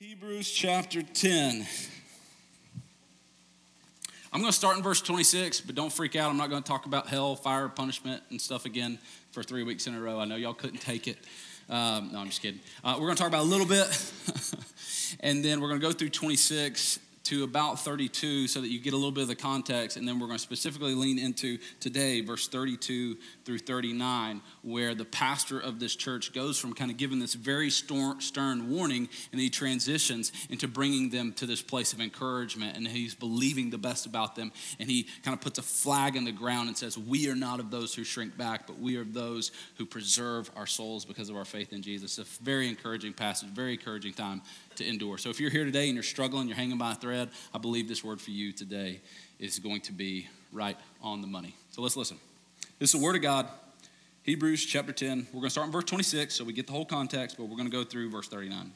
Hebrews chapter 10. I'm going to start in verse 26, but don't freak out. I'm not going to talk about hell, fire, punishment, and stuff again for three weeks in a row. I know y'all couldn't take it. Um, no, I'm just kidding. Uh, we're going to talk about a little bit, and then we're going to go through 26 to about 32 so that you get a little bit of the context. And then we're going to specifically lean into today, verse 32 through 39, where the pastor of this church goes from kind of giving this very stern warning and he transitions into bringing them to this place of encouragement. And he's believing the best about them. And he kind of puts a flag in the ground and says, We are not of those who shrink back, but we are those who preserve our souls because of our faith in Jesus. A very encouraging passage, very encouraging time to endure. So if you're here today and you're struggling, you're hanging by a thread, I believe this word for you today is going to be right on the money. So let's listen. This is the word of God. Hebrews chapter 10. We're going to start in verse 26 so we get the whole context, but we're going to go through verse 39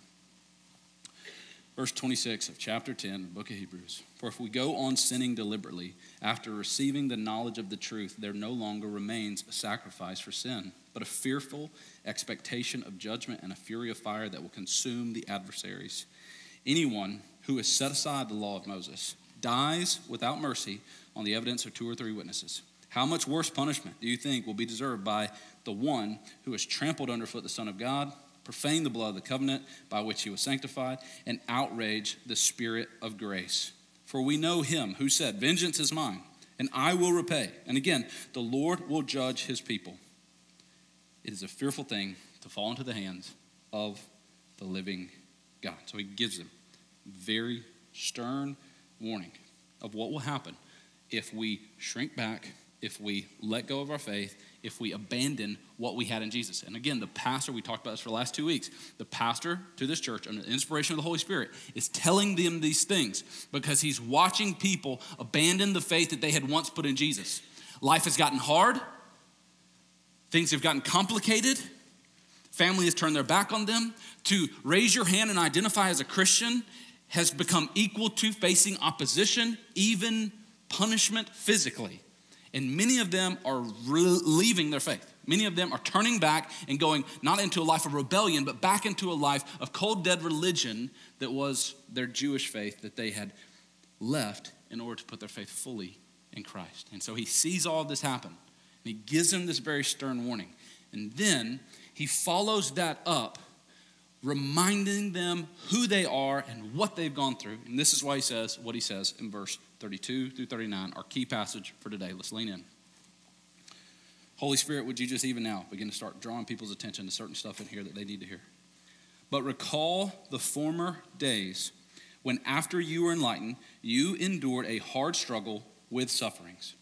verse 26 of chapter 10, the book of Hebrews. For if we go on sinning deliberately, after receiving the knowledge of the truth, there no longer remains a sacrifice for sin, but a fearful expectation of judgment and a fury of fire that will consume the adversaries. Anyone who has set aside the law of Moses dies without mercy on the evidence of two or three witnesses. How much worse punishment do you think will be deserved by the one who has trampled underfoot the Son of God? Profane the blood of the covenant by which he was sanctified, and outrage the Spirit of grace. For we know him who said, Vengeance is mine, and I will repay. And again, the Lord will judge his people. It is a fearful thing to fall into the hands of the living God. So he gives them very stern warning of what will happen if we shrink back, if we let go of our faith, if we abandon what we had in Jesus. And again, the pastor, we talked about this for the last two weeks, the pastor to this church, under the inspiration of the Holy Spirit, is telling them these things because he's watching people abandon the faith that they had once put in Jesus. Life has gotten hard, things have gotten complicated, family has turned their back on them. To raise your hand and identify as a Christian has become equal to facing opposition, even punishment physically. And many of them are re- leaving their faith. Many of them are turning back and going not into a life of rebellion, but back into a life of cold, dead religion that was their Jewish faith that they had left in order to put their faith fully in Christ. And so he sees all this happen. And he gives them this very stern warning. And then he follows that up, reminding them who they are and what they've gone through. And this is why he says what he says in verse 32 through 39, our key passage for today. Let's lean in. Holy Spirit, would you just even now begin to start drawing people's attention to certain stuff in here that they need to hear? But recall the former days when, after you were enlightened, you endured a hard struggle with sufferings.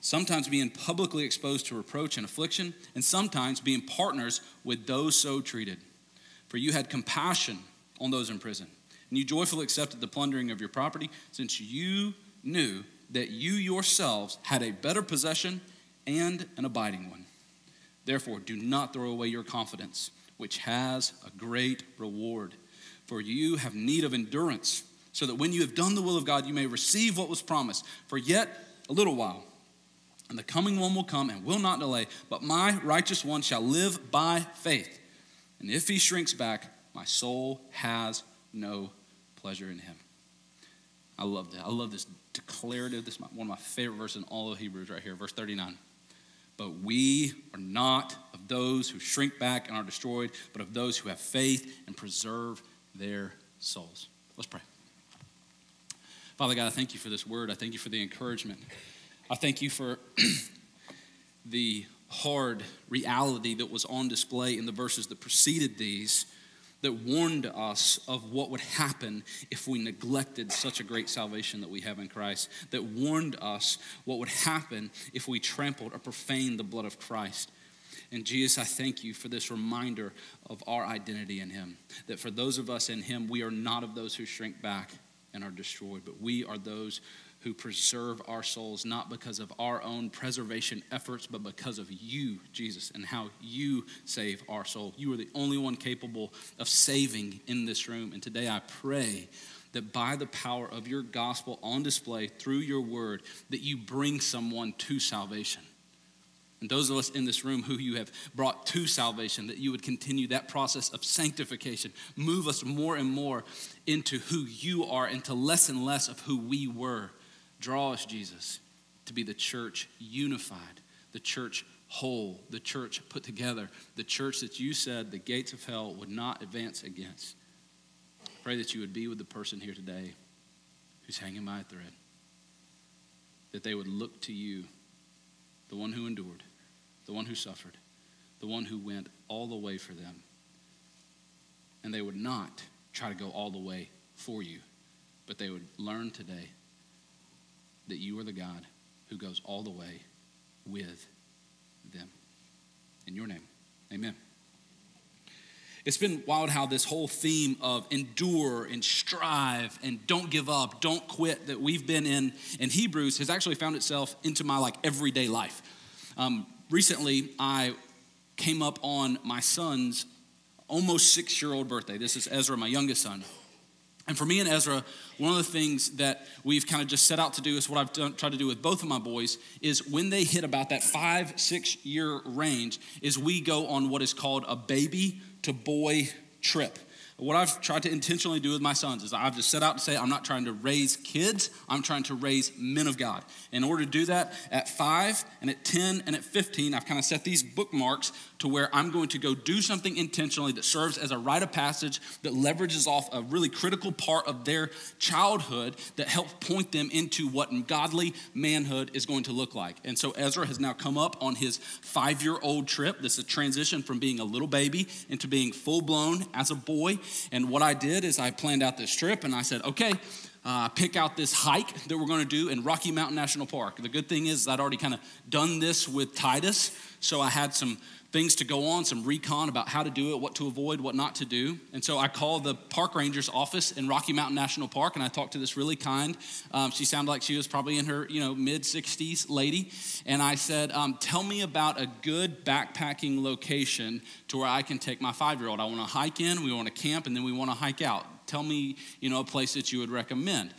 Sometimes being publicly exposed to reproach and affliction, and sometimes being partners with those so treated. For you had compassion on those in prison and you joyfully accepted the plundering of your property, since you knew that you yourselves had a better possession and an abiding one. Therefore, do not throw away your confidence, which has a great reward. For you have need of endurance, so that when you have done the will of God, you may receive what was promised. For yet a little while, and the coming one will come and will not delay, but my righteous one shall live by faith. And if he shrinks back, my soul has no pleasure in him. I love that. I love this declarative. This is one of my favorite verses in all of Hebrews right here, verse 39. But we are not of those who shrink back and are destroyed, but of those who have faith and preserve their souls. Let's pray. Father God, I thank you for this word. I thank you for the encouragement. I thank you for the hard reality that was on display in the verses that preceded these that warned us of what would happen if we neglected such a great salvation that we have in Christ, that warned us what would happen if we trampled or profaned the blood of Christ. And Jesus, I thank you for this reminder of our identity in Him. That for those of us in Him, we are not of those who shrink back and are destroyed, but we are those who preserve our souls, not because of our own preservation efforts, but because of you, Jesus, and how you save our soul. You are the only one capable of saving in this room. And today I pray that by the power of your gospel on display through your word, that you bring someone to salvation. And those of us in this room who you have brought to salvation, that you would continue that process of sanctification, move us more and more into who you are, into less and less of who we were. Draw us, Jesus, to be the church unified, the church whole, the church put together, the church that you said the gates of hell would not advance against. Pray that you would be with the person here today who's hanging by a thread, that they would look to you, the one who endured, the one who suffered, the one who went all the way for them, and they would not try to go all the way for you, but they would learn today that you are the God who goes all the way with them. In your name, amen. It's been wild how this whole theme of endure and strive and don't give up, don't quit that we've been in in Hebrews has actually found itself into my like everyday life. Um, recently, I came up on my son's almost six year old birthday. This is Ezra, my youngest son. And for me and Ezra, one of the things that we've kind of just set out to do is what I've done, tried to do with both of my boys is when they hit about that five, six year range, is we go on what is called a baby to boy trip. What I've tried to intentionally do with my sons is I've just set out to say, I'm not trying to raise kids, I'm trying to raise men of God. In order to do that, at five and at 10 and at 15, I've kind of set these bookmarks to where I'm going to go do something intentionally that serves as a rite of passage that leverages off a really critical part of their childhood that helps point them into what godly manhood is going to look like. And so Ezra has now come up on his five year old trip. This is a transition from being a little baby into being full blown as a boy. And what I did is I planned out this trip and I said, okay, uh, pick out this hike that we're going to do in Rocky Mountain National Park. The good thing is I'd already kind of done this with Titus, so I had some things to go on, some recon about how to do it, what to avoid, what not to do. And so I called the park ranger's office in Rocky Mountain National Park, and I talked to this really kind. Um, she sounded like she was probably in her, you know, mid 60s lady, and I said, um, "Tell me about a good backpacking location to where I can take my five year old. I want to hike in, we want to camp, and then we want to hike out. Tell me, you know, a place that you would recommend."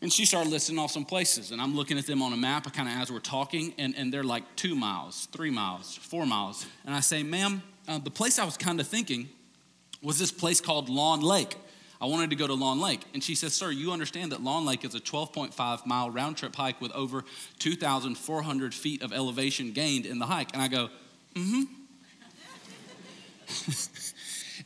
And she started listing off some places, and I'm looking at them on a map kind of as we're talking, and, and they're like two miles, three miles, four miles. And I say, ma'am, uh, the place I was kind of thinking was this place called Lawn Lake. I wanted to go to Lawn Lake. And she says, Sir, you understand that Lawn Lake is a 12.5 mile round trip hike with over 2,400 feet of elevation gained in the hike. And I go, Mm hmm.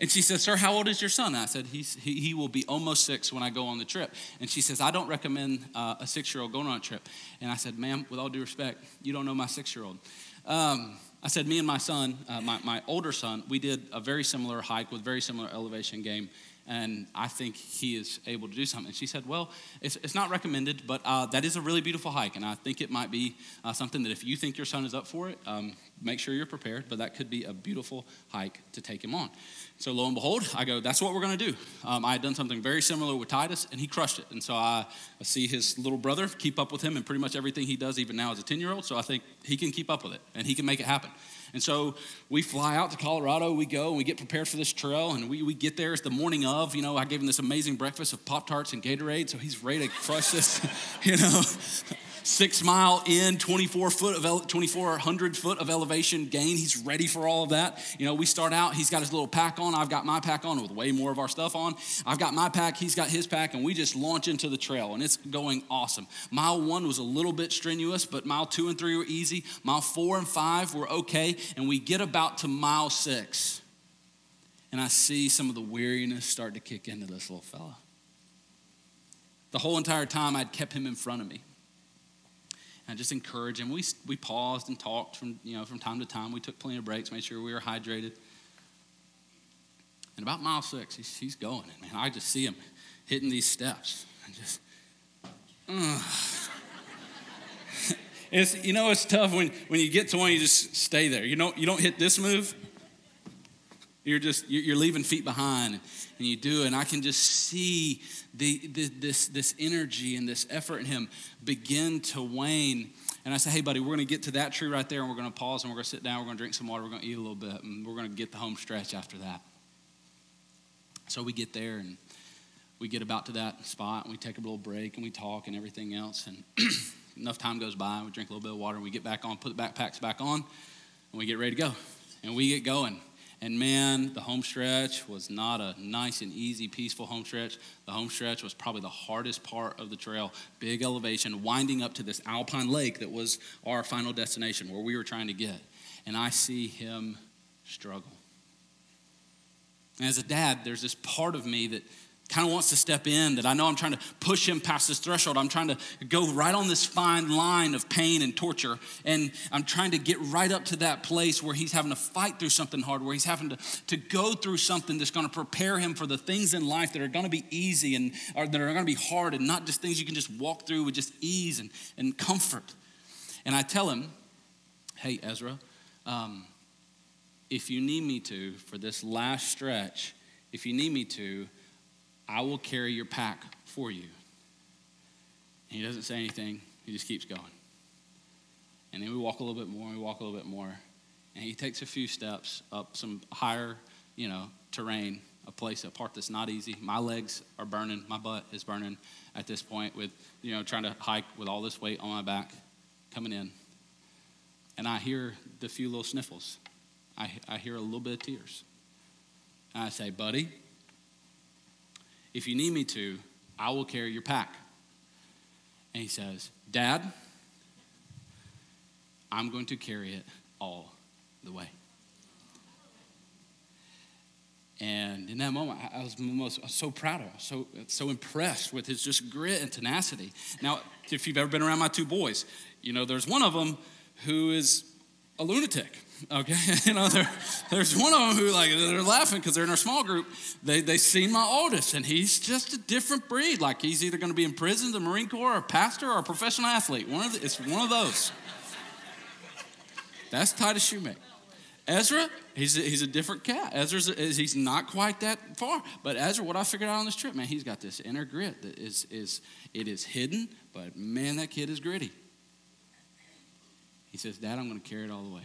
And she says, Sir, how old is your son? I said, He's, he, he will be almost six when I go on the trip. And she says, I don't recommend uh, a six year old going on a trip. And I said, Ma'am, with all due respect, you don't know my six year old. Um, I said, Me and my son, uh, my, my older son, we did a very similar hike with very similar elevation game and I think he is able to do something. She said, Well, it's, it's not recommended, but uh, that is a really beautiful hike, and I think it might be uh, something that if you think your son is up for it, um, make sure you're prepared, but that could be a beautiful hike to take him on. So lo and behold, I go, that's what we're going to do. Um, I had done something very similar with Titus, and he crushed it. And so I, I, see his little brother keep up with him in pretty much everything he does, even now as a 10 year old. So I think he can keep up with it, and he can make it happen. And so we fly out to Colorado, we go, we get prepared for this trail, and we, we get there. It's the morning of, you know, I gave him this amazing breakfast of Pop Tarts and Gatorade, so he's ready to crush this, you know six mile in, 24 foot of 2,400 foot of elevation gain. He's ready for all of that. You know, we start out, he's got his little pack on. I've got my pack on with way more of our stuff on. I've got my pack, he's got his pack, and we just launch into the trail, and it's going awesome. Mile one was a little bit strenuous, but mile two and three were easy. Mile four and five were okay, and we get about to mile six, and I see some of the weariness start to kick into this little fella. The whole entire time, I'd kept him in front of me and just encourage him. We, we paused and talked from, you know, from time to time. We took plenty of breaks, made sure we were hydrated. And about mile six, he's, he's going. And man, I just see him hitting these steps and just, uh. it's, you know, it's tough when, when you get to one, you just stay there. You don't, you don't hit this move. You're just, you're leaving feet behind and you do. And I can just see the, the, this, this energy and this effort in him begin to wane. And I say, hey, buddy, we're going to get to that tree right there and we're going to pause and we're going to sit down, we're going to drink some water, we're going to eat a little bit, and we're going to get the home stretch after that. So we get there and we get about to that spot and we take a little break and we talk and everything else. And enough time goes by, we drink a little bit of water, and we get back on, put the backpacks back on, and we get ready to go. And we get going. And man, the home stretch was not a nice and easy, peaceful home stretch. The home stretch was probably the hardest part of the trail. Big elevation, winding up to this alpine lake that was our final destination where we were trying to get. And I see him struggle. And as a dad, there's this part of me that kind of wants to step in, that I know I'm trying to push him past this threshold. I'm trying to go right on this fine line of pain and torture. And I'm trying to get right up to that place where he's having to fight through something hard, where he's having to, to go through something that's going to prepare him for the things in life that are going to be easy and that are going to be hard and not just things you can just walk through with just ease and, and comfort. And I tell him, hey, Ezra, um, if you need me to for this last stretch, if you need me to, I will carry your pack for you. And he doesn't say anything, he just keeps going. And then we walk a little bit more, and we walk a little bit more. And he takes a few steps up some higher, you know, terrain, a place, a part that's not easy. My legs are burning, my butt is burning at this point with, you know, trying to hike with all this weight on my back coming in. And I hear the few little sniffles. I, I hear a little bit of tears. And I say, buddy, if you need me to, I will carry your pack. And he says, Dad, I'm going to carry it all the way. And in that moment, I was, most, I was so proud of him, so, so impressed with his just grit and tenacity. Now, if you've ever been around my two boys, you know, there's one of them who is a lunatic. Okay, you know, there, there's one of them who like they're laughing because they're in our small group. They they see my oldest, and he's just a different breed. Like he's either going to be in prison, the Marine Corps, or a pastor, or a professional athlete. One of the, it's one of those. That's Titus Shoemake. Ezra, he's a, he's a different cat. Ezra's he's not quite that far, but Ezra, what I figured out on this trip, man, he's got this inner grit that is is it is hidden, but man, that kid is gritty. He says, Dad, I'm going to carry it all the way.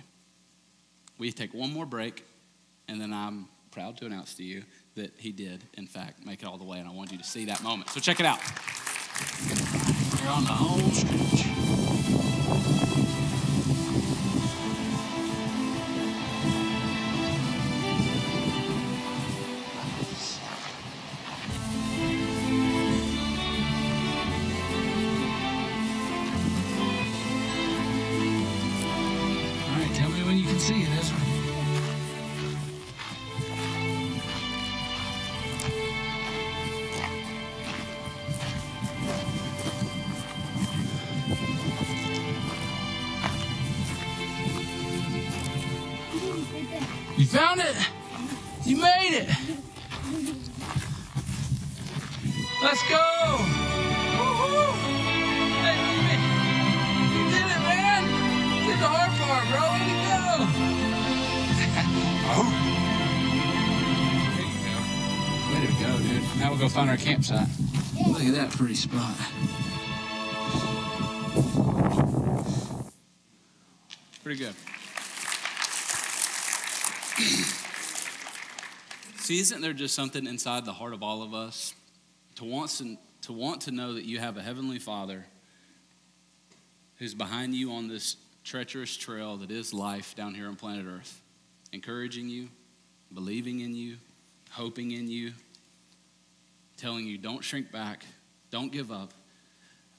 We take one more break, and then I'm proud to announce to you that he did, in fact, make it all the way, and I want you to see that moment. So check it out. We're on the home stretch. Let's go. Woo-hoo. Hey, you did it, man. Did the hard part, bro. Way to go. oh. There you go. Way to go, dude. Now we'll go find our campsite. Look at that pretty spot. Pretty good. See, isn't there just something inside the heart of all of us to want to, to want to know that you have a heavenly Father who's behind you on this treacherous trail that is life down here on planet Earth, encouraging you, believing in you, hoping in you, telling you don't shrink back, don't give up.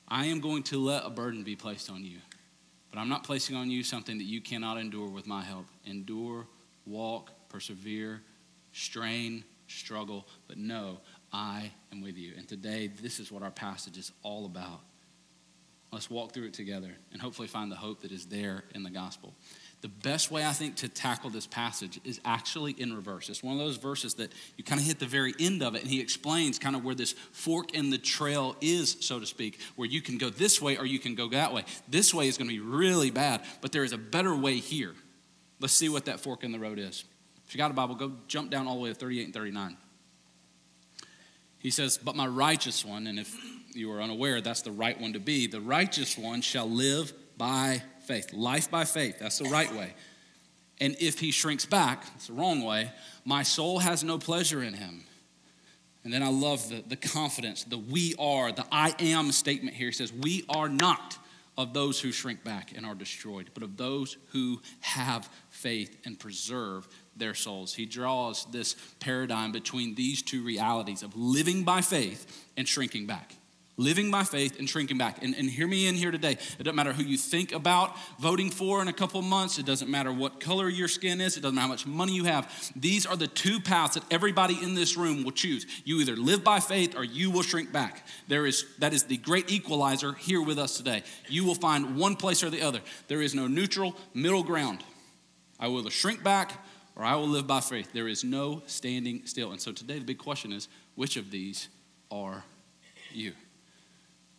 I am going to let a burden be placed on you, but I'm not placing on you something that you cannot endure with my help. Endure walk, persevere, strain, struggle, but know I am with you. And today, this is what our passage is all about. Let's walk through it together and hopefully find the hope that is there in the gospel. The best way I think to tackle this passage is actually in reverse. It's one of those verses that you kind of hit the very end of it, and he explains kind of where this fork in the trail is, so to speak, where you can go this way or you can go that way. This way is going to be really bad, but there is a better way here. Let's see what that fork in the road is. If you got a Bible, go jump down all the way to 38 and 39. He says, But my righteous one, and if you are unaware, that's the right one to be, the righteous one shall live by faith. Life by faith, that's the right way. And if he shrinks back, it's the wrong way, my soul has no pleasure in him. And then I love the, the confidence, the we are, the I am statement here. He says, We are not of those who shrink back and are destroyed, but of those who have faith and preserve their souls. He draws this paradigm between these two realities of living by faith and shrinking back living by faith and shrinking back. And, and hear me in here today. It doesn't matter who you think about voting for in a couple months. It doesn't matter what color your skin is. It doesn't matter how much money you have. These are the two paths that everybody in this room will choose. You either live by faith or you will shrink back. There is that is the great equalizer here with us today. You will find one place or the other. There is no neutral middle ground. I will either shrink back or I will live by faith. There is no standing still. And so today the big question is which of these are you?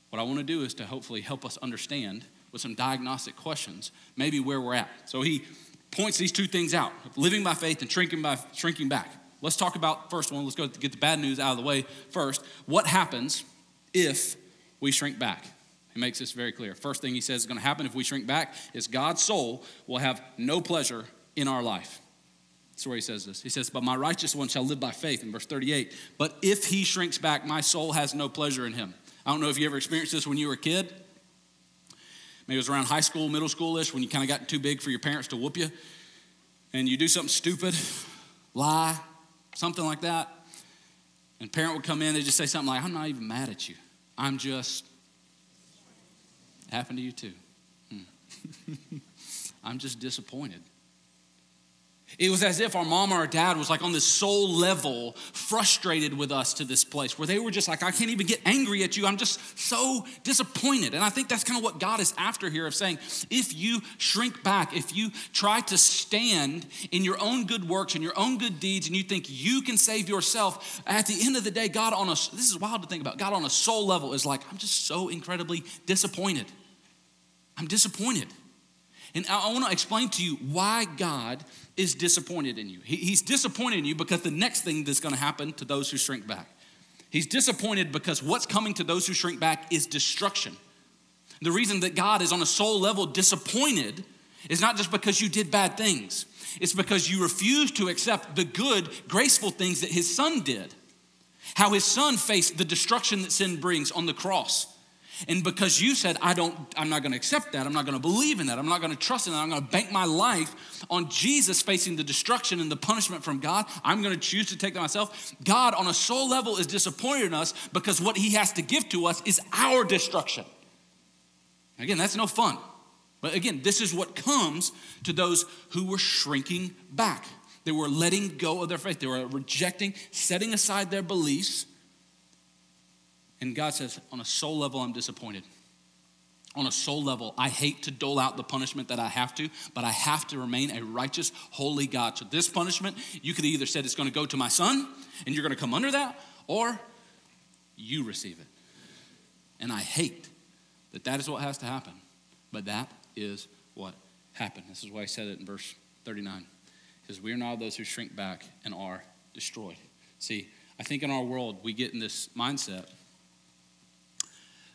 What I want to do is to hopefully help us understand with some diagnostic questions, maybe where we're at. So he points these two things out living by faith and shrinking, by, shrinking back. Let's talk about first one. Let's go get the bad news out of the way first. What happens if we shrink back? He makes this very clear. First thing he says is going to happen if we shrink back is God's soul will have no pleasure in our life. That's where he says this. He says, But my righteous one shall live by faith in verse 38. But if he shrinks back, my soul has no pleasure in him. I don't know if you ever experienced this when you were a kid. Maybe it was around high school, middle schoolish, when you kind of got too big for your parents to whoop you. And you do something stupid, lie, something like that. And parent would come in, they just say something like, I'm not even mad at you. I'm just, happened to you too. Hmm. I'm just disappointed. It was as if our mom or our dad was like on this soul level, frustrated with us to this place where they were just like, I can't even get angry at you. I'm just so disappointed. And I think that's kind of what God is after here of saying, if you shrink back, if you try to stand in your own good works and your own good deeds and you think you can save yourself, at the end of the day, God on a, this is wild to think about, God on a soul level is like, I'm just so incredibly disappointed. I'm disappointed. And I want to explain to you why God is disappointed in you. He's disappointed in you because the next thing that's going to happen to those who shrink back. He's disappointed because what's coming to those who shrink back is destruction. The reason that God is on a soul level disappointed is not just because you did bad things, it's because you refused to accept the good, graceful things that His Son did. How His Son faced the destruction that sin brings on the cross. And because you said, I don't, I'm not gonna accept that, I'm not gonna believe in that, I'm not gonna trust in that, I'm gonna bank my life on Jesus facing the destruction and the punishment from God, I'm gonna choose to take that myself. God, on a soul level, is disappointed in us because what He has to give to us is our destruction. Again, that's no fun. But again, this is what comes to those who were shrinking back. They were letting go of their faith, they were rejecting, setting aside their beliefs and God says, on a soul level, I'm disappointed. On a soul level, I hate to dole out the punishment that I have to, but I have to remain a righteous, holy God. So, this punishment, you could either said it's going to go to my son, and you're going to come under that, or you receive it. And I hate that that is what has to happen, but that is what happened. This is why I said it in verse 39. Because we are not those who shrink back and are destroyed. See, I think in our world, we get in this mindset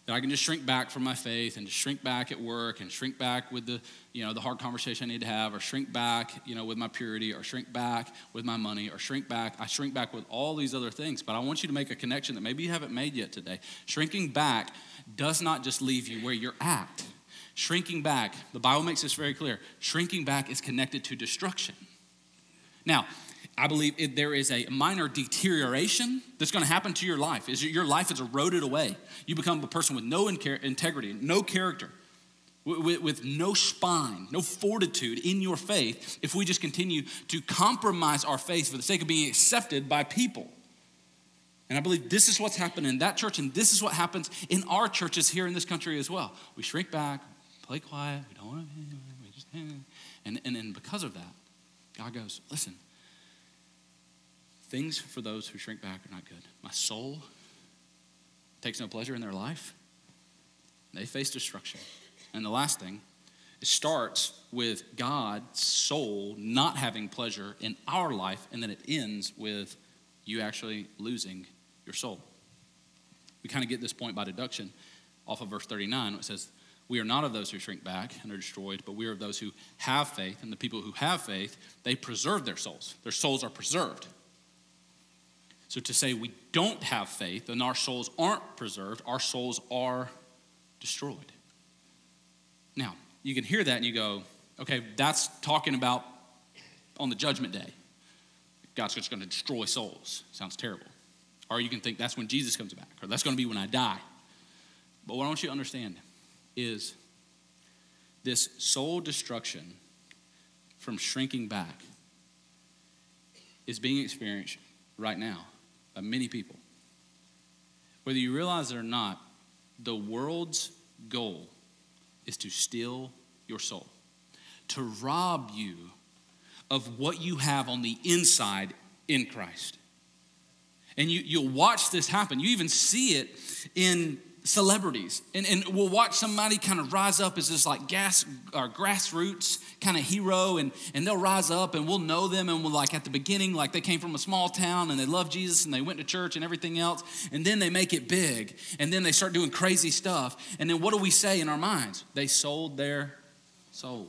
that I can just shrink back from my faith and just shrink back at work and shrink back with the, you know, the hard conversation I need to have, or shrink back, you know, with my purity, or shrink back with my money, or shrink back. I shrink back with all these other things. But I want you to make a connection that maybe you haven't made yet today. Shrinking back does not just leave you where you're at. Shrinking back, the Bible makes this very clear. Shrinking back is connected to destruction. Now, I believe it, there is a minor deterioration that's going to happen to your life. Is your life is eroded away. You become a person with no integrity, no character, with, with no spine, no fortitude in your faith. If we just continue to compromise our faith for the sake of being accepted by people. And I believe this is what's happened in that church, and this is what happens in our churches here in this country as well. We shrink back, play quiet, we don't want to, we just, and, and, and because of that, God goes, listen, Things for those who shrink back are not good. My soul takes no pleasure in their life. They face destruction. And the last thing, it starts with God's soul not having pleasure in our life, and then it ends with you actually losing your soul. We kind of get this point by deduction off of verse 39. It says, We are not of those who shrink back and are destroyed, but we are of those who have faith. And the people who have faith, they preserve their souls. Their souls are preserved. So to say we don't have faith and our souls aren't preserved, our souls are destroyed. Now, you can hear that and you go, okay, that's talking about on the judgment day. God's just going to destroy souls. Sounds terrible. Or you can think that's when Jesus comes back, or that's going to be when I die. But what I want you to understand is this soul destruction from shrinking back is being experienced right now many people. Whether you realize it or not, the world's goal is to steal your soul, to rob you of what you have on the inside in Christ. And you, you'll watch this happen. You even see it in celebrities. And, and we'll watch somebody kind of rise up as this like gas or grassroots kind of hero, and, and they'll rise up and we'll know them. And we'll like at the beginning, like they came from a small town and they love Jesus and they went to church and everything else. And then they make it big. And then they start doing crazy stuff. And then what do we say in our minds? They sold their soul.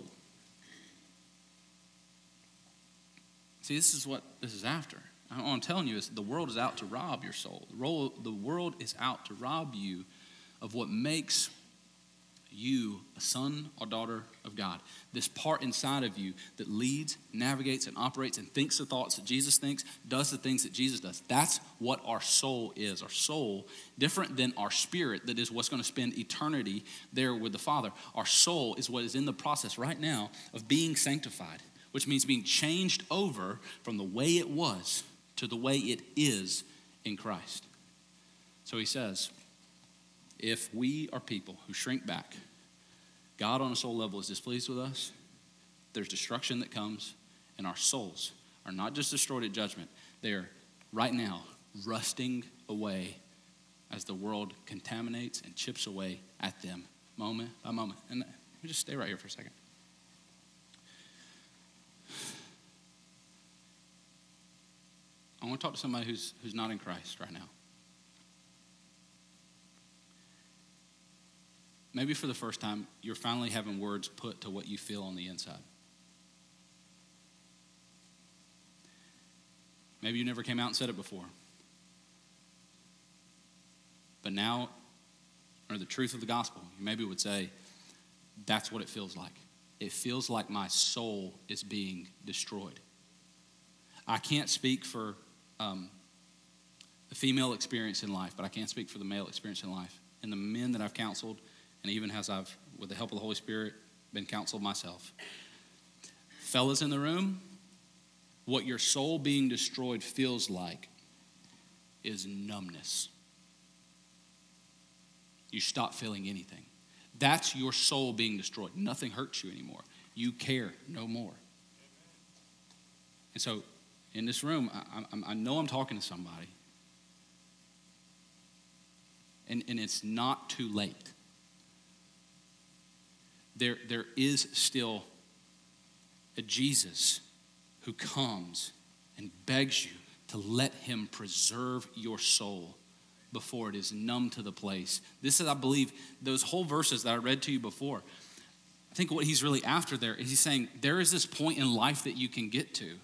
See, this is what this is after. What I'm telling you is the world is out to rob your soul. The world is out to rob you of what makes you a son or daughter of God. This part inside of you that leads, navigates, and operates and thinks the thoughts that Jesus thinks, does the things that Jesus does. That's what our soul is. Our soul, different than our spirit, that is what's going to spend eternity there with the Father. Our soul is what is in the process right now of being sanctified, which means being changed over from the way it was to the way it is in Christ. So he says, if we are people who shrink back, God on a soul level is displeased with us, there's destruction that comes, and our souls are not just destroyed at judgment, they're right now rusting away as the world contaminates and chips away at them moment by moment. And uh, let me just stay right here for a second. I want to talk to somebody who's, who's not in Christ right now. Maybe for the first time, you're finally having words put to what you feel on the inside. Maybe you never came out and said it before. But now, or the truth of the gospel, you maybe would say, that's what it feels like. It feels like my soul is being destroyed. I can't speak for um, the female experience in life, but I can speak for the male experience in life. And the men that I've counseled, and even as I've, with the help of the Holy Spirit, been counseled myself. Fellas in the room, what your soul being destroyed feels like is numbness. You stop feeling anything. That's your soul being destroyed. Nothing hurts you anymore. You care no more. And so, in this room, I, I, I know I'm talking to somebody, and, and it's not too late there, there is still a Jesus who comes and begs you to let him preserve your soul before it is numb to the place. This is, I believe, those whole verses that I read to you before. I think what he's really after there is he's saying there is this point in life that you can get to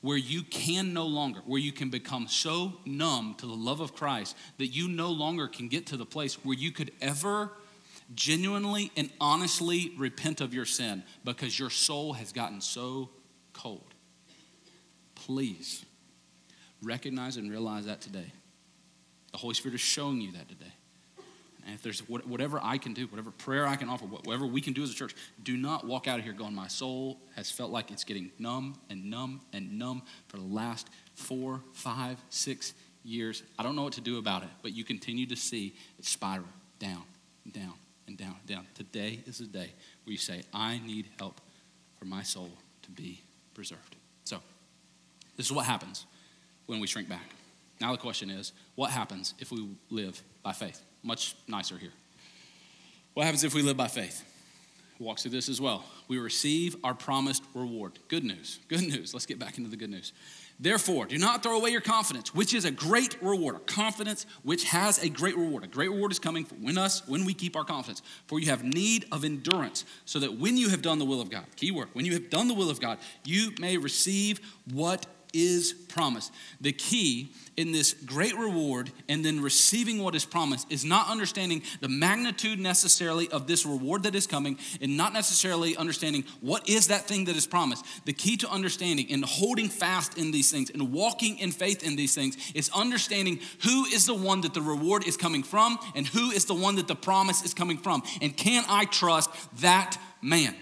where you can no longer, where you can become so numb to the love of Christ that you no longer can get to the place where you could ever genuinely and honestly repent of your sin because your soul has gotten so cold. Please recognize and realize that today. The Holy Spirit is showing you that today. And if there's whatever I can do, whatever prayer I can offer, whatever we can do as a church, do not walk out of here going, My soul has felt like it's getting numb and numb and numb for the last four, five, six years. I don't know what to do about it, but you continue to see it spiral down, down, and down and down. Today is the day where you say, I need help for my soul to be preserved. So, this is what happens when we shrink back. Now, the question is, what happens if we live by faith? Much nicer here. What happens if we live by faith? Walks through this as well. We receive our promised reward. Good news. Good news. Let's get back into the good news. Therefore, do not throw away your confidence, which is a great reward. A confidence which has a great reward. A great reward is coming when us when we keep our confidence. For you have need of endurance, so that when you have done the will of God, key word, when you have done the will of God, you may receive what is promised. The key in this great reward and then receiving what is promised is not understanding the magnitude necessarily of this reward that is coming and not necessarily understanding what is that thing that is promised. The key to understanding and holding fast in these things and walking in faith in these things is understanding who is the one that the reward is coming from and who is the one that the promise is coming from. And can I trust that man?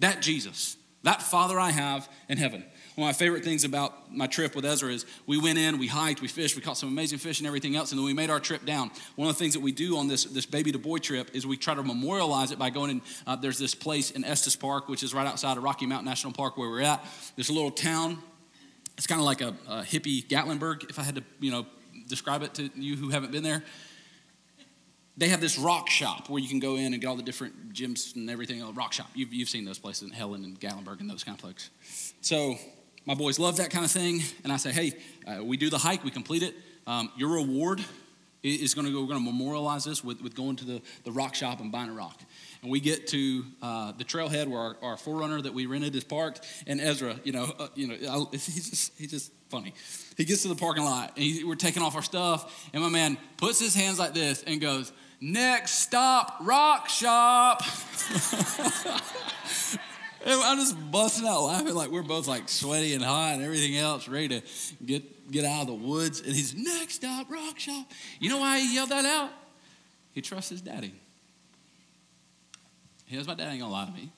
That Jesus, that Father I have in heaven. One of my favorite things about my trip with Ezra is we went in, we hiked, we fished, we caught some amazing fish and everything else, and then we made our trip down. One of the things that we do on this, this baby to boy trip is we try to memorialize it by going in. Uh, there's this place in Estes Park, which is right outside of Rocky Mountain National Park where we're at. A little town. It's kind of like a, a hippie Gatlinburg, if I had to, you know, describe it to you who haven't been there they have this rock shop where you can go in and get all the different gyms and everything. Rock shop. You've, you've seen those places in Helen and Gatlinburg and those kind of places. So my boys love that kind of thing. And I say, hey, uh, we do the hike, we complete it. Um, your reward is going to go, we're going to memorialize this with, with going to the, the rock shop and buying a rock. And we get to uh, the trailhead where our, our 4Runner that we rented is parked. And Ezra, you know, uh, you know, I, he's just, he's just funny. He gets to the parking lot and he, we're taking off our stuff. And my man puts his hands like this and goes, next stop, rock shop. I'm just busting out laughing like we're both like sweaty and hot and everything else, ready to get, get out of the woods. And he's next stop, rock shop. You know why he yelled that out? He trusts his daddy. He knows my dad ain't gonna lie to me.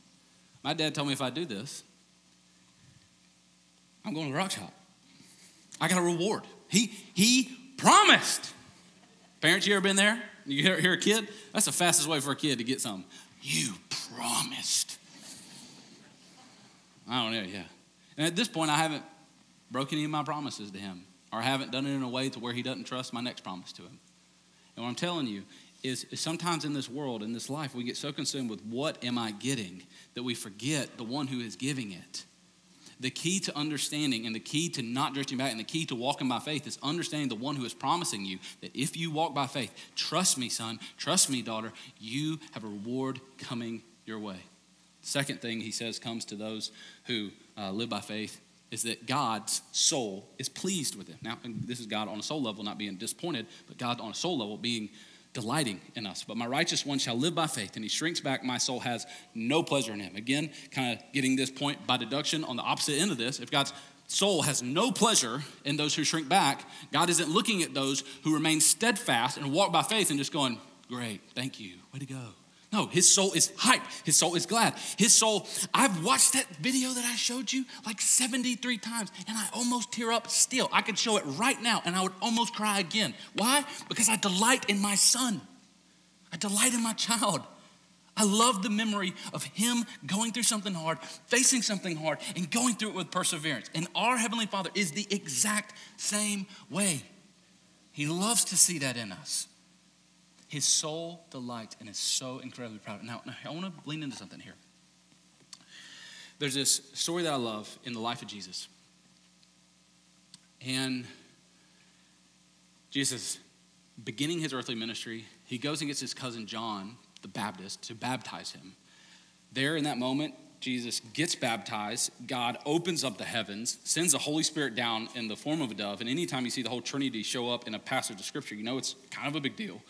My dad told me if I do this, I'm going to the rock shop. I got a reward. He he promised. Parents, you ever been there? You hear, hear a kid? That's the fastest way for a kid to get something. You promised. I don't know, yeah. And at this point, I haven't broken any of my promises to him, or I haven't done it in a way to where he doesn't trust my next promise to him. And what I'm telling you is, is sometimes in this world, in this life, we get so consumed with what am I getting that we forget the one who is giving it. The key to understanding and the key to not drifting back and the key to walking by faith is understanding the one who is promising you that if you walk by faith, trust me, son, trust me, daughter, you have a reward coming your way. Second thing he says comes to those who uh, live by faith is that God's soul is pleased with them. Now, this is God on a soul level, not being disappointed, but God on a soul level being delighting in us. But my righteous one shall live by faith, and he shrinks back. My soul has no pleasure in him. Again, kind of getting this point by deduction on the opposite end of this. If God's soul has no pleasure in those who shrink back, God isn't looking at those who remain steadfast and walk by faith and just going, Great, thank you, way to go. No, his soul is hyped. His soul is glad. His soul, I've watched that video that I showed you like 73 times and I almost tear up still. I could show it right now and I would almost cry again. Why? Because I delight in my son. I delight in my child. I love the memory of him going through something hard, facing something hard, and going through it with perseverance. And our Heavenly Father is the exact same way. He loves to see that in us. His soul delights and is so incredibly proud. Now, now I want to lean into something here. There's this story that I love in the life of Jesus. And Jesus, beginning his earthly ministry, he goes and gets his cousin John, the Baptist, to baptize him. There in that moment, Jesus gets baptized. God opens up the heavens, sends the Holy Spirit down in the form of a dove. And anytime you see the whole Trinity show up in a passage of Scripture, you know it's kind of a big deal.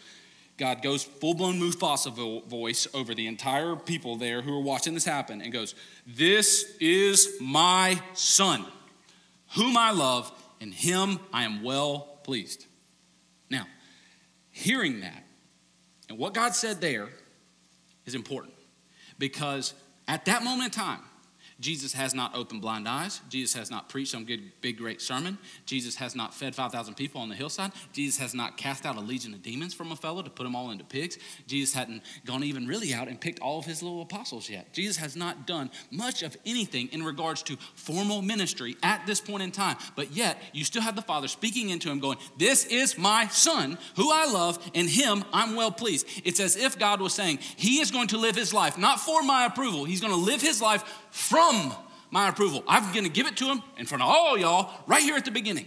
God goes full blown Mufasa voice over the entire people there who are watching this happen and goes, This is my son, whom I love, and him I am well pleased. Now, hearing that and what God said there is important because at that moment in time, Jesus has not opened blind eyes. Jesus has not preached some good, big, great sermon. Jesus has not fed 5,000 people on the hillside. Jesus has not cast out a legion of demons from a fellow to put them all into pigs. Jesus hadn't gone even really out and picked all of his little apostles yet. Jesus has not done much of anything in regards to formal ministry at this point in time. But yet, you still have the Father speaking into him, going, This is my Son, who I love, and him I'm well pleased. It's as if God was saying, He is going to live his life, not for my approval. He's going to live his life from my approval. I'm going to give it to him in front of all y'all right here at the beginning.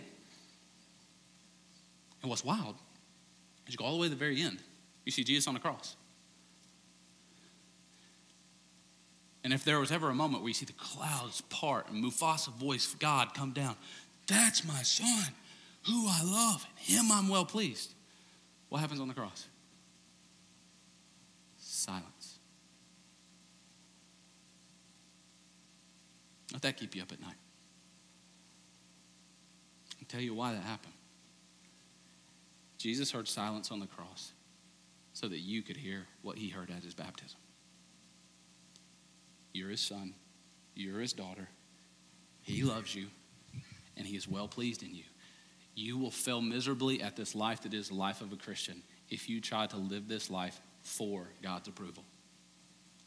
And what's wild is you go all the way to the very end. You see Jesus on the cross. And if there was ever a moment where you see the clouds part and Mufasa voice of God come down, that's my son, who I love, and him I'm well pleased. What happens on the cross? Silence. Let that keep you up at night. I'll tell you why that happened. Jesus heard silence on the cross so that you could hear what he heard at his baptism. You're his son, you're his daughter. He loves you, and he is well pleased in you. You will fail miserably at this life that is the life of a Christian if you try to live this life for God's approval.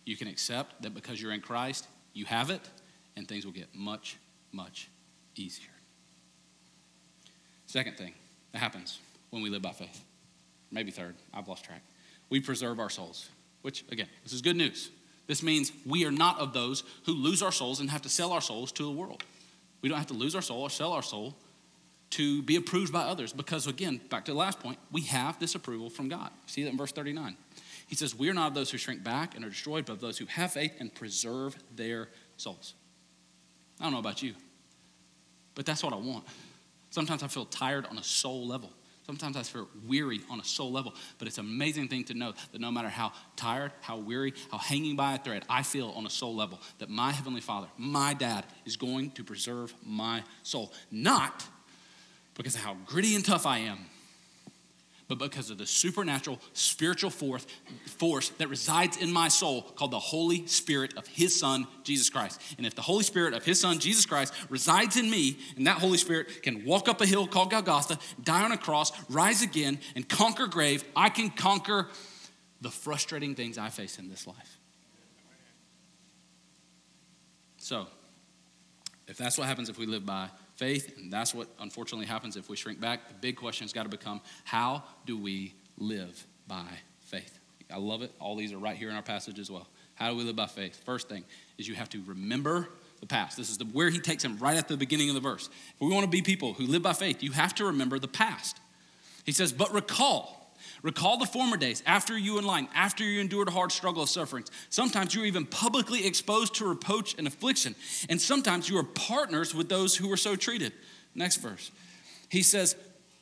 You can accept that because you're in Christ, you have it, and things will get much, much easier. Second thing that happens when we live by faith, maybe third, I've lost track. We preserve our souls, which, again, this is good news. This means we are not of those who lose our souls and have to sell our souls to the world. We don't have to lose our soul or sell our soul to be approved by others because, again, back to the last point, we have this approval from God. See that in verse 39. He says, We are not of those who shrink back and are destroyed, but of those who have faith and preserve their souls. I don't know about you, but that's what I want. Sometimes I feel tired on a soul level. Sometimes I feel weary on a soul level, but it's an amazing thing to know that no matter how tired, how weary, how hanging by a thread I feel on a soul level, that my Heavenly Father, my dad, is going to preserve my soul. Not because of how gritty and tough I am, but because of the supernatural spiritual force, force that resides in my soul called the Holy Spirit of His Son, Jesus Christ. And if the Holy Spirit of His Son, Jesus Christ, resides in me, and that Holy Spirit can walk up a hill called Golgotha, die on a cross, rise again, and conquer grave, I can conquer the frustrating things I face in this life. So, if that's what happens if we live by faith, and that's what unfortunately happens if we shrink back. The big question has got to become how do we live by faith? I love it. All these are right here in our passage as well. How do we live by faith? First thing is you have to remember the past. This is the, where he takes him right at the beginning of the verse. If we want to be people who live by faith, you have to remember the past. He says, but recall Recall the former days after you enlightened, after you endured a hard struggle of sufferings. Sometimes you were even publicly exposed to reproach and affliction. And sometimes you were partners with those who were so treated. Next verse. He says,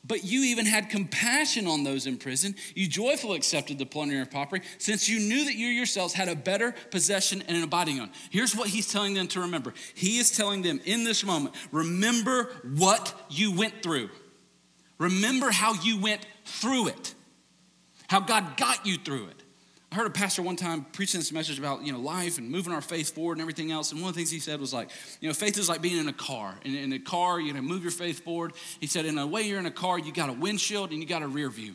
but you even had compassion on those in prison. You joyfully accepted the plundering of property, since you knew that you yourselves had a better possession and an abiding on. Here's what he's telling them to remember. He is telling them in this moment, remember what you went through. Remember how you went through it how God got you through it. I heard a pastor one time preaching this message about you know life and moving our faith forward and everything else. And one of the things he said was like, you know, faith is like being in a car. In, in a car, you know, move your faith forward. He said, in a way, you're in a car, you got a windshield and you got a rear view.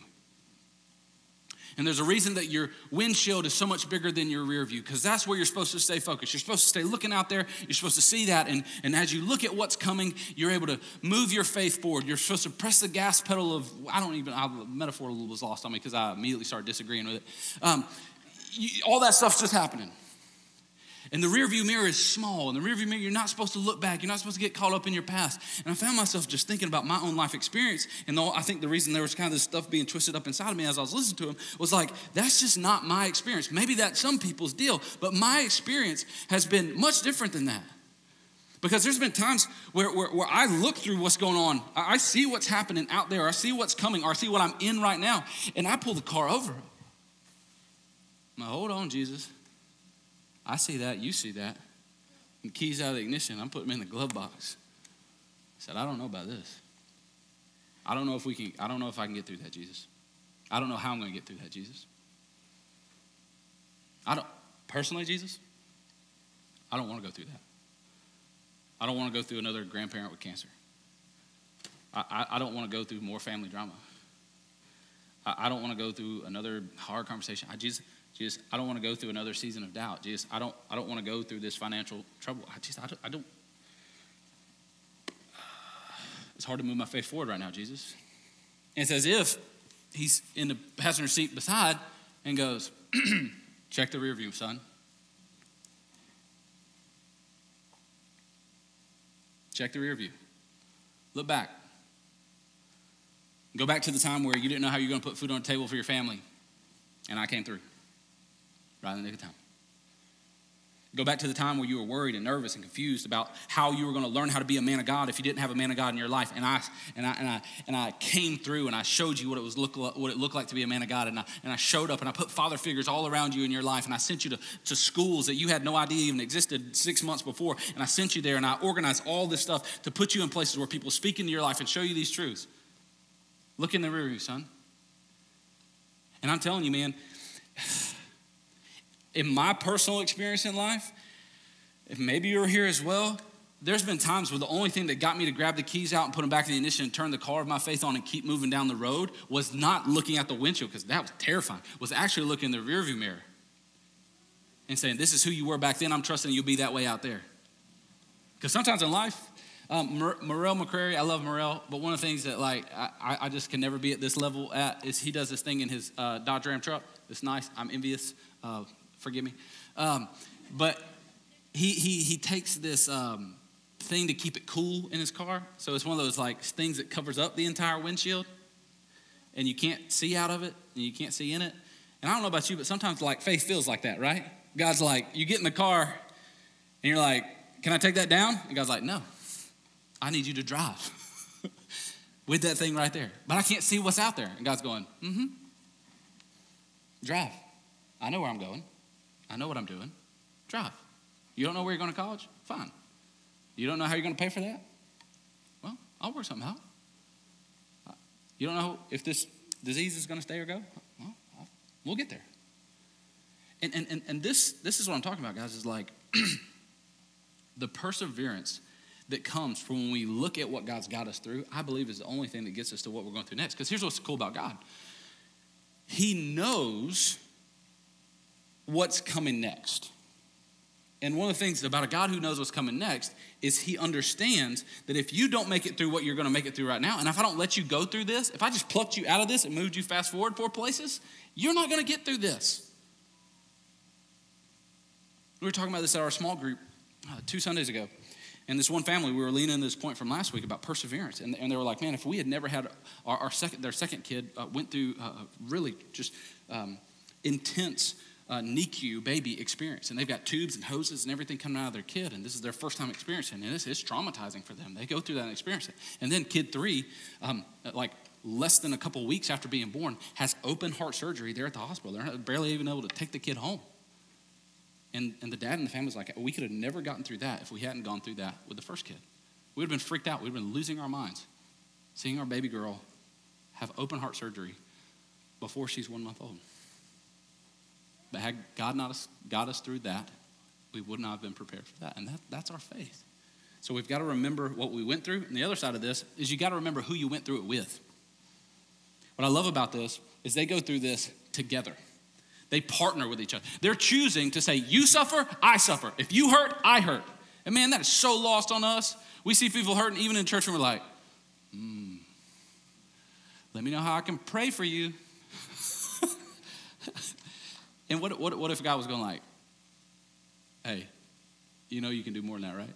And there's a reason that your windshield is so much bigger than your rear view, because that's where you're supposed to stay focused. You're supposed to stay looking out there. You're supposed to see that. And, and as you look at what's coming, you're able to move your faith forward. You're supposed to press the gas pedal of, I don't even, I, metaphor was lost on me because I immediately started disagreeing with it. Um, you, all that stuff's just happening. And the rearview mirror is small. And the rearview mirror, you're not supposed to look back. You're not supposed to get caught up in your past. And I found myself just thinking about my own life experience. And I think the reason there was kind of this stuff being twisted up inside of me as I was listening to him was like, that's just not my experience. Maybe that's some people's deal. But my experience has been much different than that. Because there's been times where, where, where, I look through what's going on, I see what's happening out there, I see what's coming, or I see what I'm in right now, and I pull the car over. I'm like, hold on, Jesus. I see that, you see that. And keys out of the ignition, I'm putting them in the glove box. I said, I don't know about this. I don't know if we can, I don't know if I can get through that, Jesus. I don't know how I'm going to get through that, Jesus. I don't, personally, Jesus, I don't want to go through that. I don't want to go through another grandparent with cancer. I, I, I don't want to go through more family drama. I, I don't want to go through another hard conversation. I, Jesus, Jesus, I don't want to go through another season of doubt. Jesus, I don't, I don't want to go through this financial trouble. I just, I don't, I don't. It's hard to move my faith forward right now, Jesus. And it's as if he's in the passenger seat beside and goes, check the rear view, son. Check the rear view. Look back. Go back to the time where you didn't know how you're going to put food on the table for your family, and I came through right in the nick of time. Go back to the time where you were worried and nervous and confused about how you were going to learn how to be a man of God if you didn't have a man of God in your life. And I and I and I and I came through and I showed you what it was look what it looked like to be a man of God. And I and I showed up and I put father figures all around you in your life. And I sent you to, to schools that you had no idea even existed six months before. And I sent you there and I organized all this stuff to put you in places where people speak into your life and show you these truths. Look in the rear view, son. And I'm telling you, man in my personal experience in life, if maybe you're here as well, there's been times where the only thing that got me to grab the keys out and put them back in the ignition and turn the car of my faith on and keep moving down the road was not looking at the windshield because that was terrifying. Was actually looking in the rearview mirror and saying, "This is who you were back then. I'm trusting you'll be that way out there." Because sometimes in life, um, Morrell McCrary, I love Morrell, but one of the things that like I, I just can never be at this level at is he does this thing in his uh, Dodge Ram truck. It's nice. I'm envious. Uh, forgive me. Um, but he, he, he takes this um, thing to keep it cool in his car. So it's one of those like things that covers up the entire windshield and you can't see out of it and you can't see in it. And I don't know about you, but sometimes like faith feels like that, right? God's like, you get in the car and you're like, can I take that down? And God's like, no, I need you to drive with that thing right there. But I can't see what's out there. And God's going, mm hmm, drive. I know where I'm going. I know what I'm doing. Drive. You don't know where you're going to college? Fine. You don't know how you're going to pay for that? Well, I'll work something out. You don't know if this disease is going to stay or go? Well, we'll get there. And, and, and, and this, this is what I'm talking about, guys, is like the perseverance that comes from when we look at what God's got us through, I believe is the only thing that gets us to what we're going through next. Because here's what's cool about God He knows what's coming next. And one of the things about a God who knows what's coming next is he understands that if you don't make it through what you're going to make it through right now, and if I don't let you go through this, if I just plucked you out of this and moved you fast forward four places, you're not going to get through this. We were talking about this at our small group uh, two Sundays ago. And this one family, we were leaning into this point from last week about perseverance. And, and they were like, man, if we had never had our, our second, their second kid uh, went through uh, really just um, intense uh, NICU baby experience. And they've got tubes and hoses and everything coming out of their kid. And this is their first time experiencing it. And it's, traumatizing for them. They go through that and experience it. And then kid three, um, like less than a couple weeks after being born, has open heart surgery there at the hospital. They're barely even able to take the kid home. And, and the dad and the family was like, we could have never gotten through that if we hadn't gone through that with the first kid. We would have been freaked out. We would have been losing our minds seeing our baby girl have open heart surgery before she's one month old. But had God not got us through that, we would not have been prepared for that. And that, that's our faith. So we've got to remember what we went through. And the other side of this is you got to remember who you went through it with. What I love about this is they go through this together. They partner with each other. They're choosing to say, You suffer, I suffer. If you hurt, I hurt. And man, that is so lost on us. We see people hurting even in church and we're like, hmm, let me know how I can pray for you. And what, what, what if God was going like, hey, you know you can do more than that, right?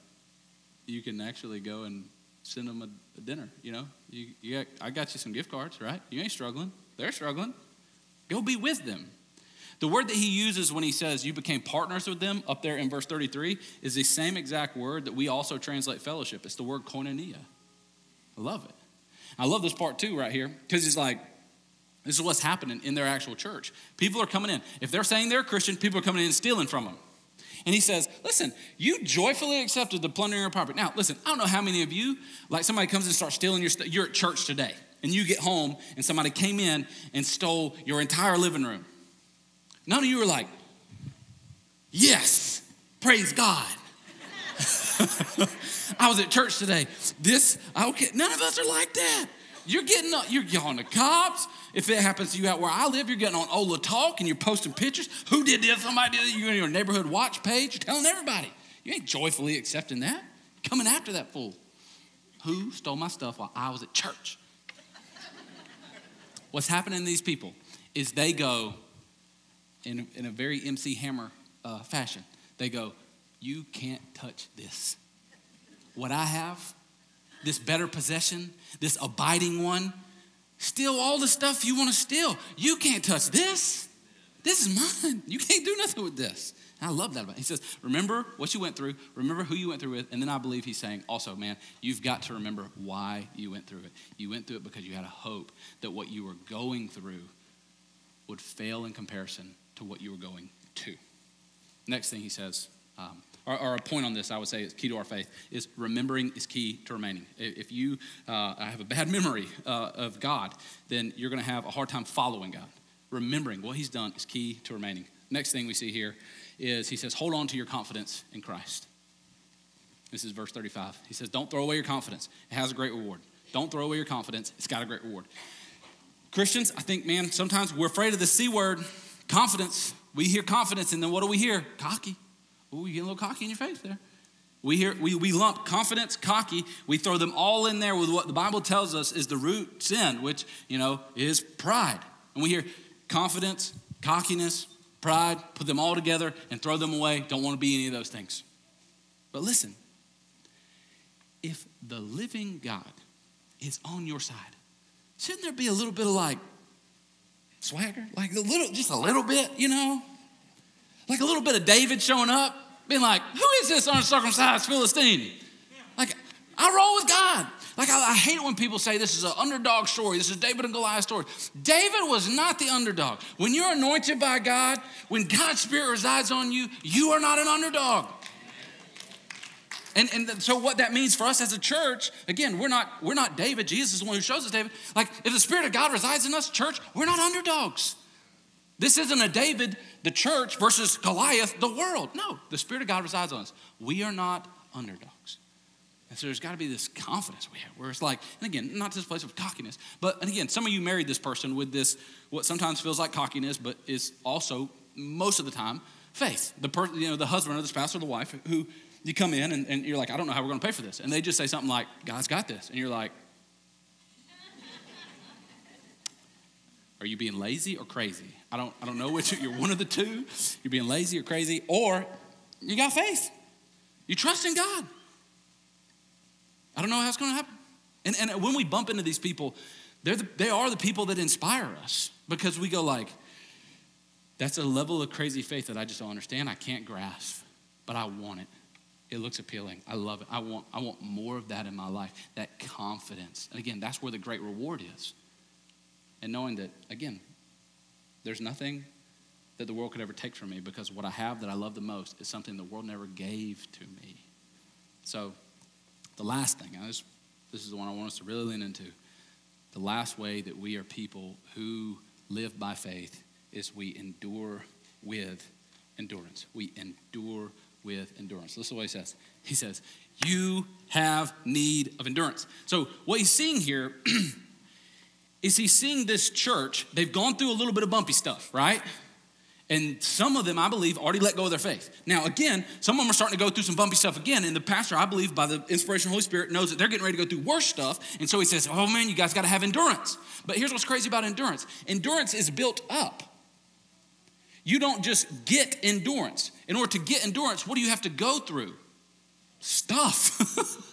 You can actually go and send them a, a dinner, you know? You, you got, I got you some gift cards, right? You ain't struggling. They're struggling. Go be with them. The word that he uses when he says you became partners with them up there in verse 33 is the same exact word that we also translate fellowship. It's the word koinonia. I love it. I love this part too, right here, because he's like, this is what's happening in their actual church. People are coming in. If they're saying they're Christian, people are coming in and stealing from them. And he says, Listen, you joyfully accepted the plundering of property. Now, listen, I don't know how many of you, like somebody comes and starts stealing your stuff. You're at church today, and you get home, and somebody came in and stole your entire living room. None of you are like, Yes, praise God. I was at church today. This, I okay, none of us are like that. You're getting, you're on the cops. If it happens to you out where I live, you're getting on Ola Talk and you're posting pictures. Who did this? Somebody did it. You're on your neighborhood watch page. You're telling everybody. You ain't joyfully accepting that. Coming after that fool. Who stole my stuff while I was at church? What's happening to these people is they go in, in a very MC Hammer uh, fashion. They go, You can't touch this. What I have, this better possession, this abiding one, steal all the stuff you want to steal. You can't touch this. This is mine. You can't do nothing with this. And I love that about it. He says, remember what you went through, remember who you went through with, and then I believe he's saying, also, man, you've got to remember why you went through it. You went through it because you had a hope that what you were going through would fail in comparison to what you were going to. Next thing he says, um, or, or, a point on this, I would say, is key to our faith, is remembering is key to remaining. If you uh, have a bad memory uh, of God, then you're going to have a hard time following God. Remembering what He's done is key to remaining. Next thing we see here is He says, hold on to your confidence in Christ. This is verse 35. He says, don't throw away your confidence. It has a great reward. Don't throw away your confidence. It's got a great reward. Christians, I think, man, sometimes we're afraid of the C word, confidence. We hear confidence, and then what do we hear? Cocky. Ooh, you get a little cocky in your face there. We hear we, we lump confidence, cocky, we throw them all in there with what the Bible tells us is the root sin, which, you know, is pride. And we hear confidence, cockiness, pride, put them all together and throw them away. Don't want to be any of those things. But listen, if the living God is on your side, shouldn't there be a little bit of like swagger? Like a little, just a little bit, you know? Like a little bit of David showing up, being like, who is this uncircumcised Philistine? Like, I roll with God. Like, I, I, hate it when people say this is an underdog story. This is David and Goliath story. David was not the underdog. When you're anointed by God, when God's Spirit resides on you, you are not an underdog. And, and so what that means for us as a church, again, we're not, we're not David. Jesus is the one who shows us David. Like, if the Spirit of God resides in us, church, we're not underdogs. This isn't a David, the church, versus Goliath, the world. No, the Spirit of God resides on us. We are not underdogs. And so there's got to be this confidence we have where it's like, and again, not this place of cockiness, but, and again, some of you married this person with this, what sometimes feels like cockiness, but is also, most of the time, faith. The person, you know, the husband or the spouse or the wife who you come in and, and you're like, I don't know how we're going to pay for this. And they just say something like, God's got this. And you're like, Are you being lazy or crazy? I don't, I don't know which you're one of the two. You're being lazy or crazy, or you got faith. You trust in God. I don't know how it's going to happen. And, and when we bump into these people, they're the, they are the people that inspire us because we go like, that's a level of crazy faith that I just don't understand. I can't grasp, but I want it. It looks appealing. I love it. I want, I want more of that in my life, that confidence. And again, that's where the great reward is and knowing that, again, there's nothing that the world could ever take from me because what I have that I love the most is something the world never gave to me. So, the last thing, this, this is the one I want us to really lean into. The last way that we are people who live by faith is we endure with endurance. We endure with endurance. Listen to what he says. He says, You have need of endurance. So, what he's seeing here is he's seeing this church, they've gone through a little bit of bumpy stuff, right? And some of them, I believe, already let go of their faith. Now, again, some of them are starting to go through some bumpy stuff again. And the pastor, I believe, by the inspiration of the Holy Spirit, knows that they're getting ready to go through worse stuff. And so he says, Oh man, you guys got to have endurance. But here's what's crazy about endurance endurance is built up. You don't just get endurance. In order to get endurance, what do you have to go through? Stuff.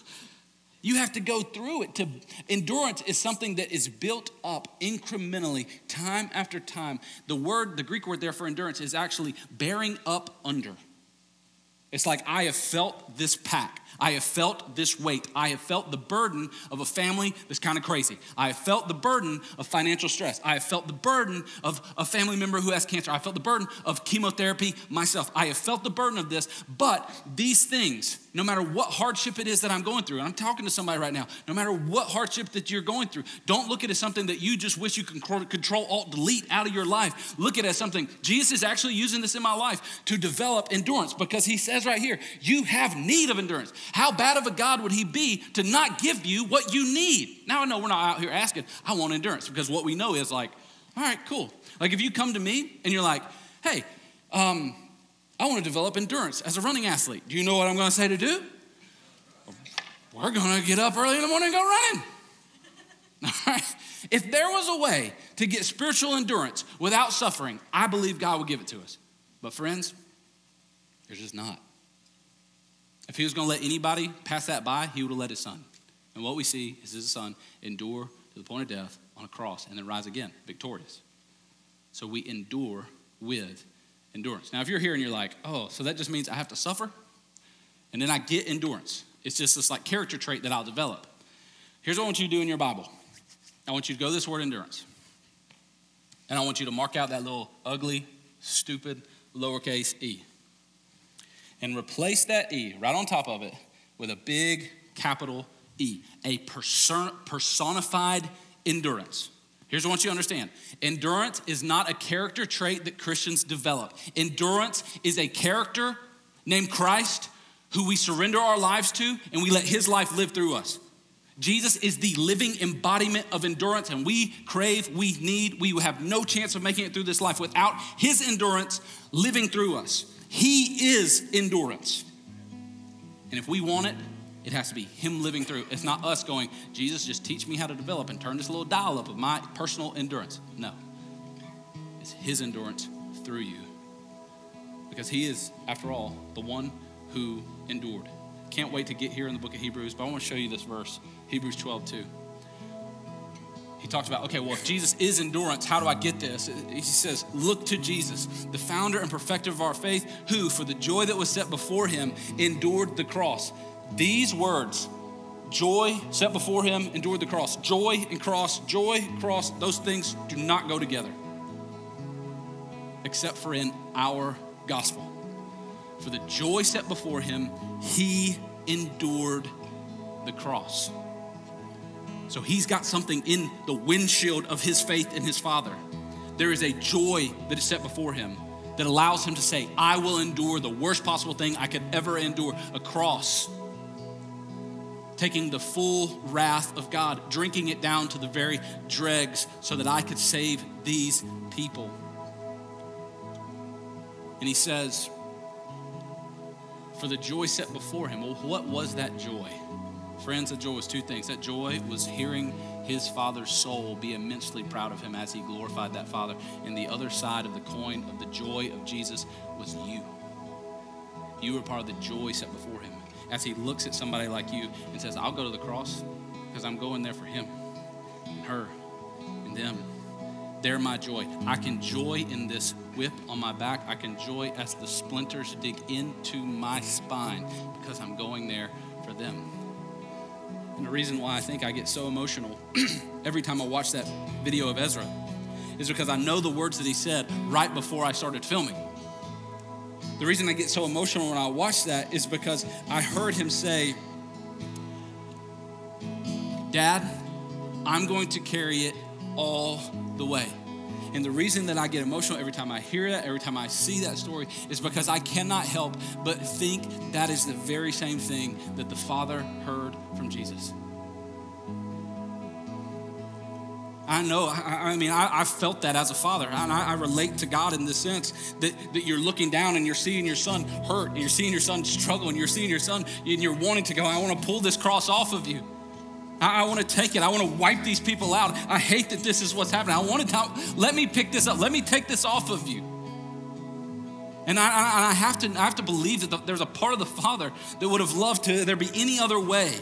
You have to go through it. To endurance is something that is built up incrementally, time after time. The word, the Greek word there for endurance is actually bearing up under. It's like I have felt this pack. I have felt this weight. I have felt the burden of a family that's kind of crazy. I have felt the burden of financial stress. I have felt the burden of a family member who has cancer. I felt the burden of chemotherapy myself. I have felt the burden of this, but these things, no matter what hardship it is that I'm going through, and I'm talking to somebody right now, no matter what hardship that you're going through, don't look at it as something that you just wish you could control, alt, delete out of your life. Look at it as something, Jesus is actually using this in my life to develop endurance because he says right here, you have need of endurance. How bad of a God would he be to not give you what you need? Now I know we're not out here asking, I want endurance, because what we know is like, all right, cool. Like if you come to me and you're like, hey, um, I want to develop endurance as a running athlete. Do you know what I'm going to say to do? We're going to get up early in the morning and go running. All right? If there was a way to get spiritual endurance without suffering, I believe God would give it to us. But friends, there's just not. If he was going to let anybody pass that by, he would have let his son. And what we see is his son endure to the point of death on a cross and then rise again, victorious. So we endure with endurance. Now, if you're here and you're like, oh, so that just means I have to suffer? And then I get endurance. It's just this like character trait that I'll develop. Here's what I want you to do in your Bible I want you to go this word endurance. And I want you to mark out that little ugly, stupid, lowercase e. And replace that e right on top of it with a big capital E, a person, personified endurance. Here's what I want you to understand endurance is not a character trait that Christians develop. Endurance is a character named Christ who we surrender our lives to and we let his life live through us. Jesus is the living embodiment of endurance, and we crave, we need, we have no chance of making it through this life without his endurance living through us. He is endurance. And if we want it, it has to be Him living through. It's not us going, Jesus, just teach me how to develop and turn this little dial up of my personal endurance. No. It's His endurance through you. Because He is, after all, the one who endured. Can't wait to get here in the book of Hebrews, but I want to show you this verse, Hebrews 12, 2. He talks about, okay, well, if Jesus is endurance, how do I get this? He says, look to Jesus, the founder and perfecter of our faith, who, for the joy that was set before him, endured the cross these words, joy set before him, endured the cross. Joy and cross, joy, cross, those things do not go together. Except for in our gospel. For the joy set before him, he endured the cross. So he's got something in the windshield of his faith in his Father. There is a joy that is set before him that allows him to say, I will endure the worst possible thing I could ever endure a cross taking the full wrath of God, drinking it down to the very dregs so that I could save these people. And he says, for the joy set before him. Well, what was that joy? Friends, that joy was two things. That joy was hearing his father's soul be immensely proud of him as he glorified that father. And the other side of the coin of the joy of Jesus was you. You were part of the joy set before him as he looks at somebody like you and says, I'll go to the cross because I'm going there for him and her and them. They're my joy. I can joy in this whip on my back. I can joy as the splinters dig into my spine because I'm going there for them. And the reason why I think I get so emotional every time I watch that video of Ezra is because I know the words that he said right before I started filming. The reason I get so emotional when I watch that is because I heard him say, Dad, I'm going to carry it all the way. And the reason that I get emotional every time I hear that, every time I see that story, is because I cannot help but think that is the very same thing that the Father heard from Jesus. I know, I, I mean, I, I, felt that as a father. And I, I, relate to God in the sense that, that you're looking down and you're seeing your son hurt, and you're seeing your son struggle, and you're seeing your son, and you're wanting to go, I want to pull this cross off of you. I, want to take it. I want to wipe these people out. I hate that this is what's happening. I want to, let me pick this up. Let me take this off of you. And I, I have to, I have to believe that the, there's a part of the Father that would have loved to there be any other way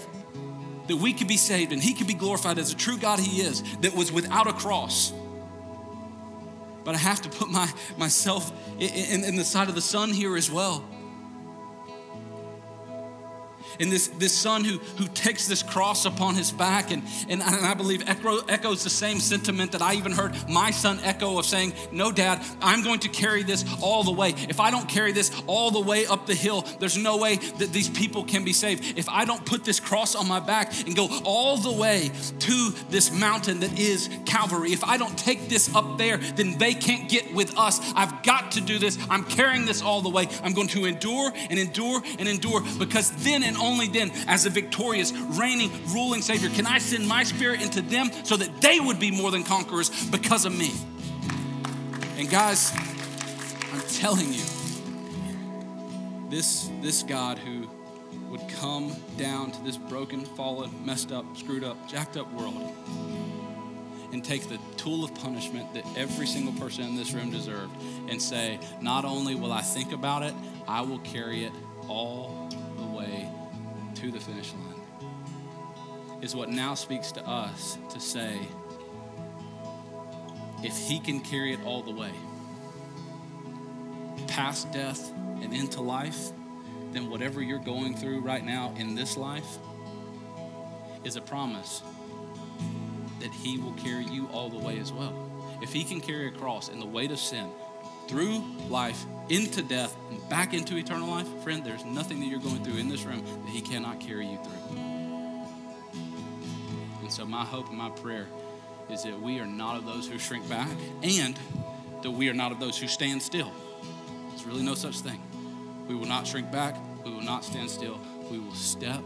that we could be saved and He could be glorified as a true God He is, that was without a cross. But I have to put my, myself in, in, in the side of the son here as well and this, this son who, who takes this cross upon his back. And, and, I believe echo, echoes the same sentiment that I even heard my son echo of saying, No, dad, I'm going to carry this all the way. If I don't carry this all the way up the hill, there's no way that these people can be saved. If I don't put this cross on my back and go all the way to this mountain that is Calvary, if I don't take this up there, then they can't get with us. I've got to do this. I'm carrying this all the way. I'm going to endure and endure and endure because then and only then, as a victorious, reigning, ruling Savior, can I send my spirit into them so that they would be more than conquerors because of me. And guys, I'm telling you, this, this God who would come down to this broken, fallen, messed up, screwed up, jacked up world and take the tool of punishment that every single person in this room deserved and say, Not only will I think about it, I will carry it all the way to the finish line is what now speaks to us to say, if he can carry it all the way, past death and into life, then whatever you're going through right now in this life is a promise that He will carry you all the way as well. If He can carry a cross and the weight of sin through life into death and back into eternal life, friend, there's nothing that you're going through in this room that He cannot carry you through. And so, my hope and my prayer is that we are not of those who shrink back and that we are not of those who stand still. There's really no such thing. We will not shrink back, we will not stand still. We will step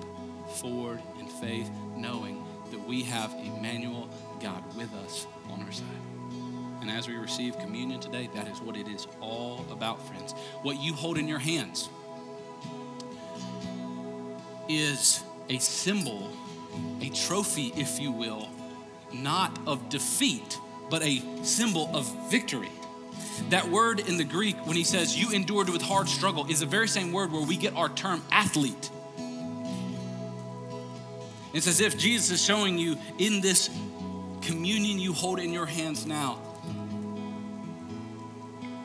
forward in faith, knowing that we have Emmanuel, God, with us on our side. And as we receive communion today, that is what it is all about, friends. What you hold in your hands is a symbol, a trophy, if you will, not of defeat, but a symbol of victory. That word in the Greek, when he says you endured with hard struggle, is the very same word where we get our term athlete. It's as if Jesus is showing you in this communion you hold in your hands now.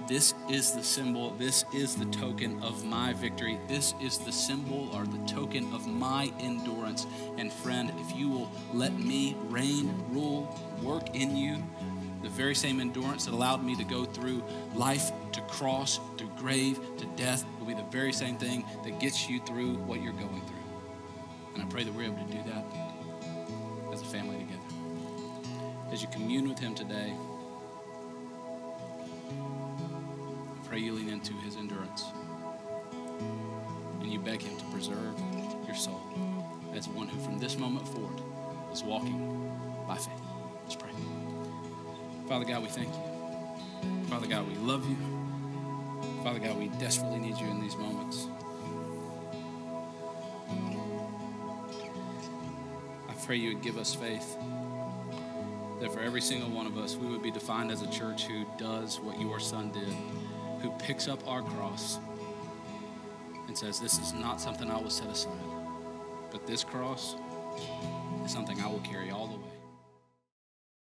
This is the symbol, this is the token of my victory. This is the symbol or the token of my endurance. And friend, if you will let me reign, rule, work in you, the very same endurance that allowed me to go through life, to cross, to grave, to death, will be the very same thing that gets you through what you're going through. And I pray that we're able to do that as a family together. As you commune with Him today, I pray you lean into His endurance and you beg Him to preserve your soul as one who, from this moment forward, is walking by faith. Let's pray. Father God, we thank you. Father God, we love you. Father God, we desperately need you in these moments. Pray you would give us faith that for every single one of us, we would be defined as a church who does what your son did, who picks up our cross and says, This is not something I will set aside, but this cross is something I will carry all the way.